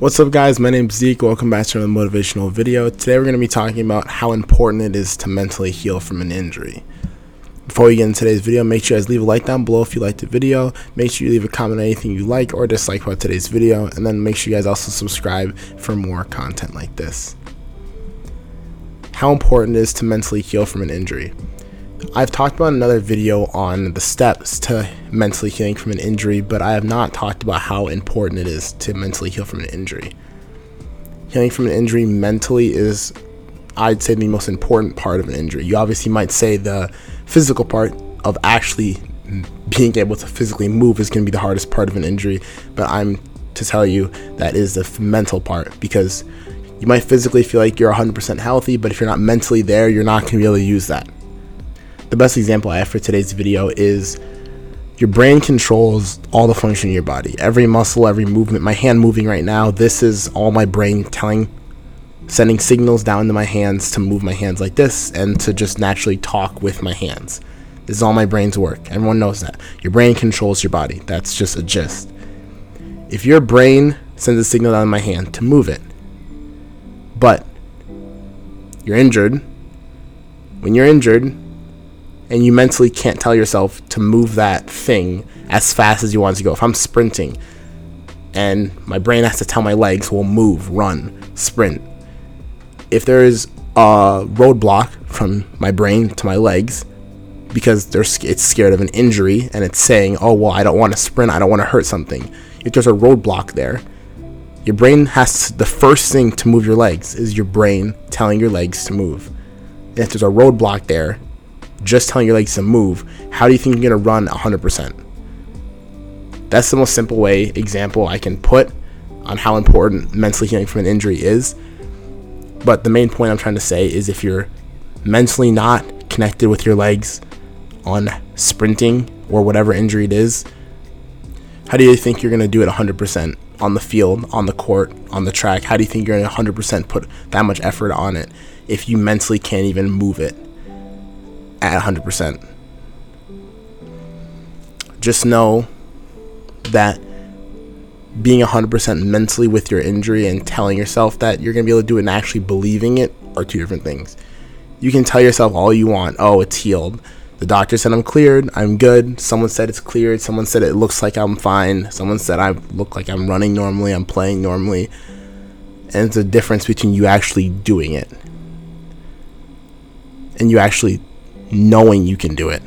What's up, guys? My name's Zeke. Welcome back to another motivational video. Today, we're going to be talking about how important it is to mentally heal from an injury. Before we get into today's video, make sure you guys leave a like down below if you liked the video. Make sure you leave a comment on anything you like or dislike about today's video, and then make sure you guys also subscribe for more content like this. How important it is to mentally heal from an injury. I've talked about another video on the steps to mentally healing from an injury, but I have not talked about how important it is to mentally heal from an injury. Healing from an injury mentally is, I'd say, the most important part of an injury. You obviously might say the physical part of actually being able to physically move is going to be the hardest part of an injury, but I'm to tell you that is the mental part because you might physically feel like you're 100% healthy, but if you're not mentally there, you're not going to be able to use that. The best example I have for today's video is your brain controls all the function of your body. Every muscle, every movement, my hand moving right now, this is all my brain telling sending signals down to my hands to move my hands like this and to just naturally talk with my hands. This is all my brain's work. Everyone knows that. Your brain controls your body. That's just a gist. If your brain sends a signal down my hand to move it, but you're injured, when you're injured, and you mentally can't tell yourself to move that thing as fast as you want to go. If I'm sprinting and my brain has to tell my legs, well, move, run, sprint. If there is a roadblock from my brain to my legs because it's scared of an injury and it's saying, oh, well, I don't want to sprint, I don't want to hurt something. If there's a roadblock there, your brain has to, the first thing to move your legs is your brain telling your legs to move. And if there's a roadblock there, just telling your legs to move, how do you think you're going to run 100%? That's the most simple way example I can put on how important mentally healing from an injury is. But the main point I'm trying to say is if you're mentally not connected with your legs on sprinting or whatever injury it is, how do you think you're going to do it 100% on the field, on the court, on the track? How do you think you're going to 100% put that much effort on it if you mentally can't even move it? At 100%. Just know that being 100% mentally with your injury and telling yourself that you're going to be able to do it and actually believing it are two different things. You can tell yourself all you want, oh, it's healed. The doctor said I'm cleared, I'm good. Someone said it's cleared. Someone said it looks like I'm fine. Someone said I look like I'm running normally, I'm playing normally. And it's a difference between you actually doing it and you actually knowing you can do it.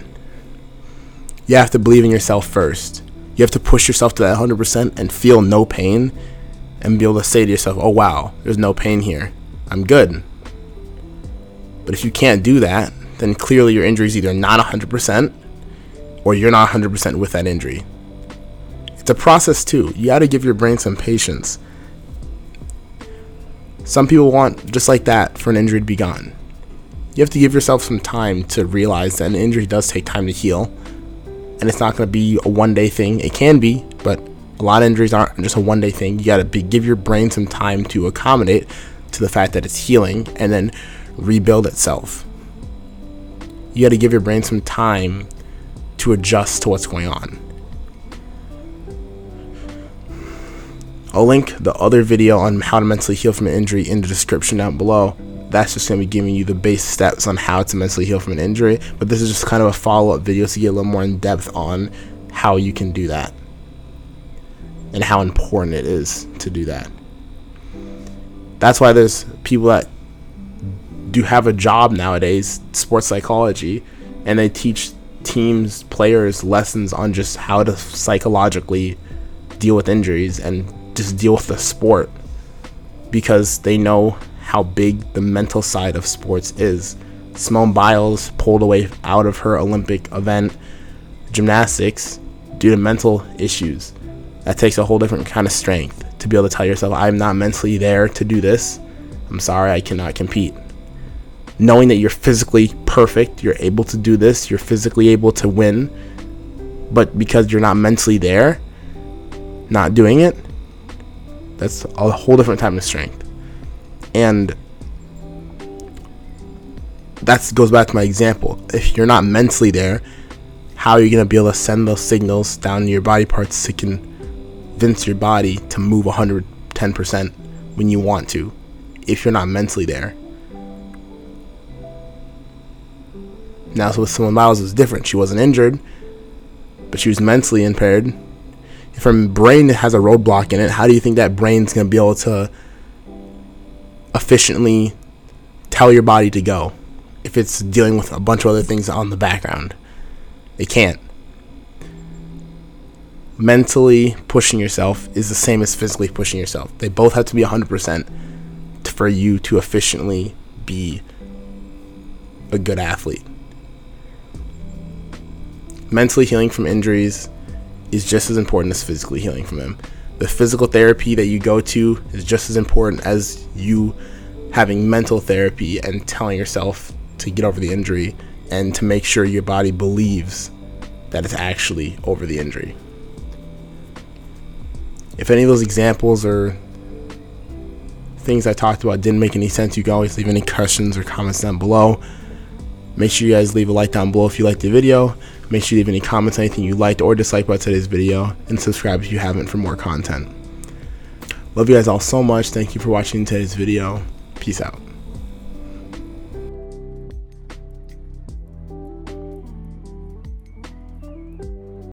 You have to believe in yourself first. You have to push yourself to that 100% and feel no pain and be able to say to yourself, oh wow, there's no pain here. I'm good. But if you can't do that, then clearly your injury is either not 100% or you're not 100% with that injury. It's a process too. You got to give your brain some patience. Some people want just like that for an injury to be gone you have to give yourself some time to realize that an injury does take time to heal. And it's not going to be a one day thing. It can be, but a lot of injuries aren't just a one day thing. You got to give your brain some time to accommodate to the fact that it's healing and then rebuild itself. You got to give your brain some time to adjust to what's going on. I'll link the other video on how to mentally heal from an injury in the description down below that's just going to be giving you the base steps on how to mentally heal from an injury. But this is just kind of a follow up video to get a little more in depth on how you can do that and how important it is to do that. That's why there's people that do have a job nowadays, sports psychology, and they teach teams, players lessons on just how to psychologically deal with injuries and just deal with the sport because they know how big the mental side of sports is. Simone Biles pulled away out of her Olympic event, gymnastics, due to mental issues. That takes a whole different kind of strength to be able to tell yourself, I'm not mentally there to do this. I'm sorry, I cannot compete. Knowing that you're physically perfect, you're able to do this, you're physically able to win, but because you're not mentally there, not doing it, that's a whole different type of strength. And that goes back to my example. If you're not mentally there, how are you going to be able to send those signals down your body parts to convince your body to move 110% 110% when you want to if you're not mentally there. Now, so with Simone Biles, it was different. She wasn't injured, but she was mentally impaired. If her brain has a roadblock in it, how do you think that brain's going to be able to efficiently tell your body to go if it's dealing with a bunch of other things on the background? It can't. Mentally pushing yourself is the same as physically pushing yourself. They both have to be 100% for you to efficiently be a good athlete. Mentally healing from injuries is just as important as physically healing from them. The physical therapy that you go to is just as important as you having mental therapy and telling yourself to get over the injury and to make sure your body believes that it's actually over the injury. If any of those examples or things I talked about didn't make any sense, you can always leave any questions or comments down below. Make sure you guys leave a like down below if you liked the video. Make sure you leave any comments anything you liked or disliked about today's video. And subscribe if you haven't for more content. Love you guys all so much. Thank you for watching today's video. Peace out.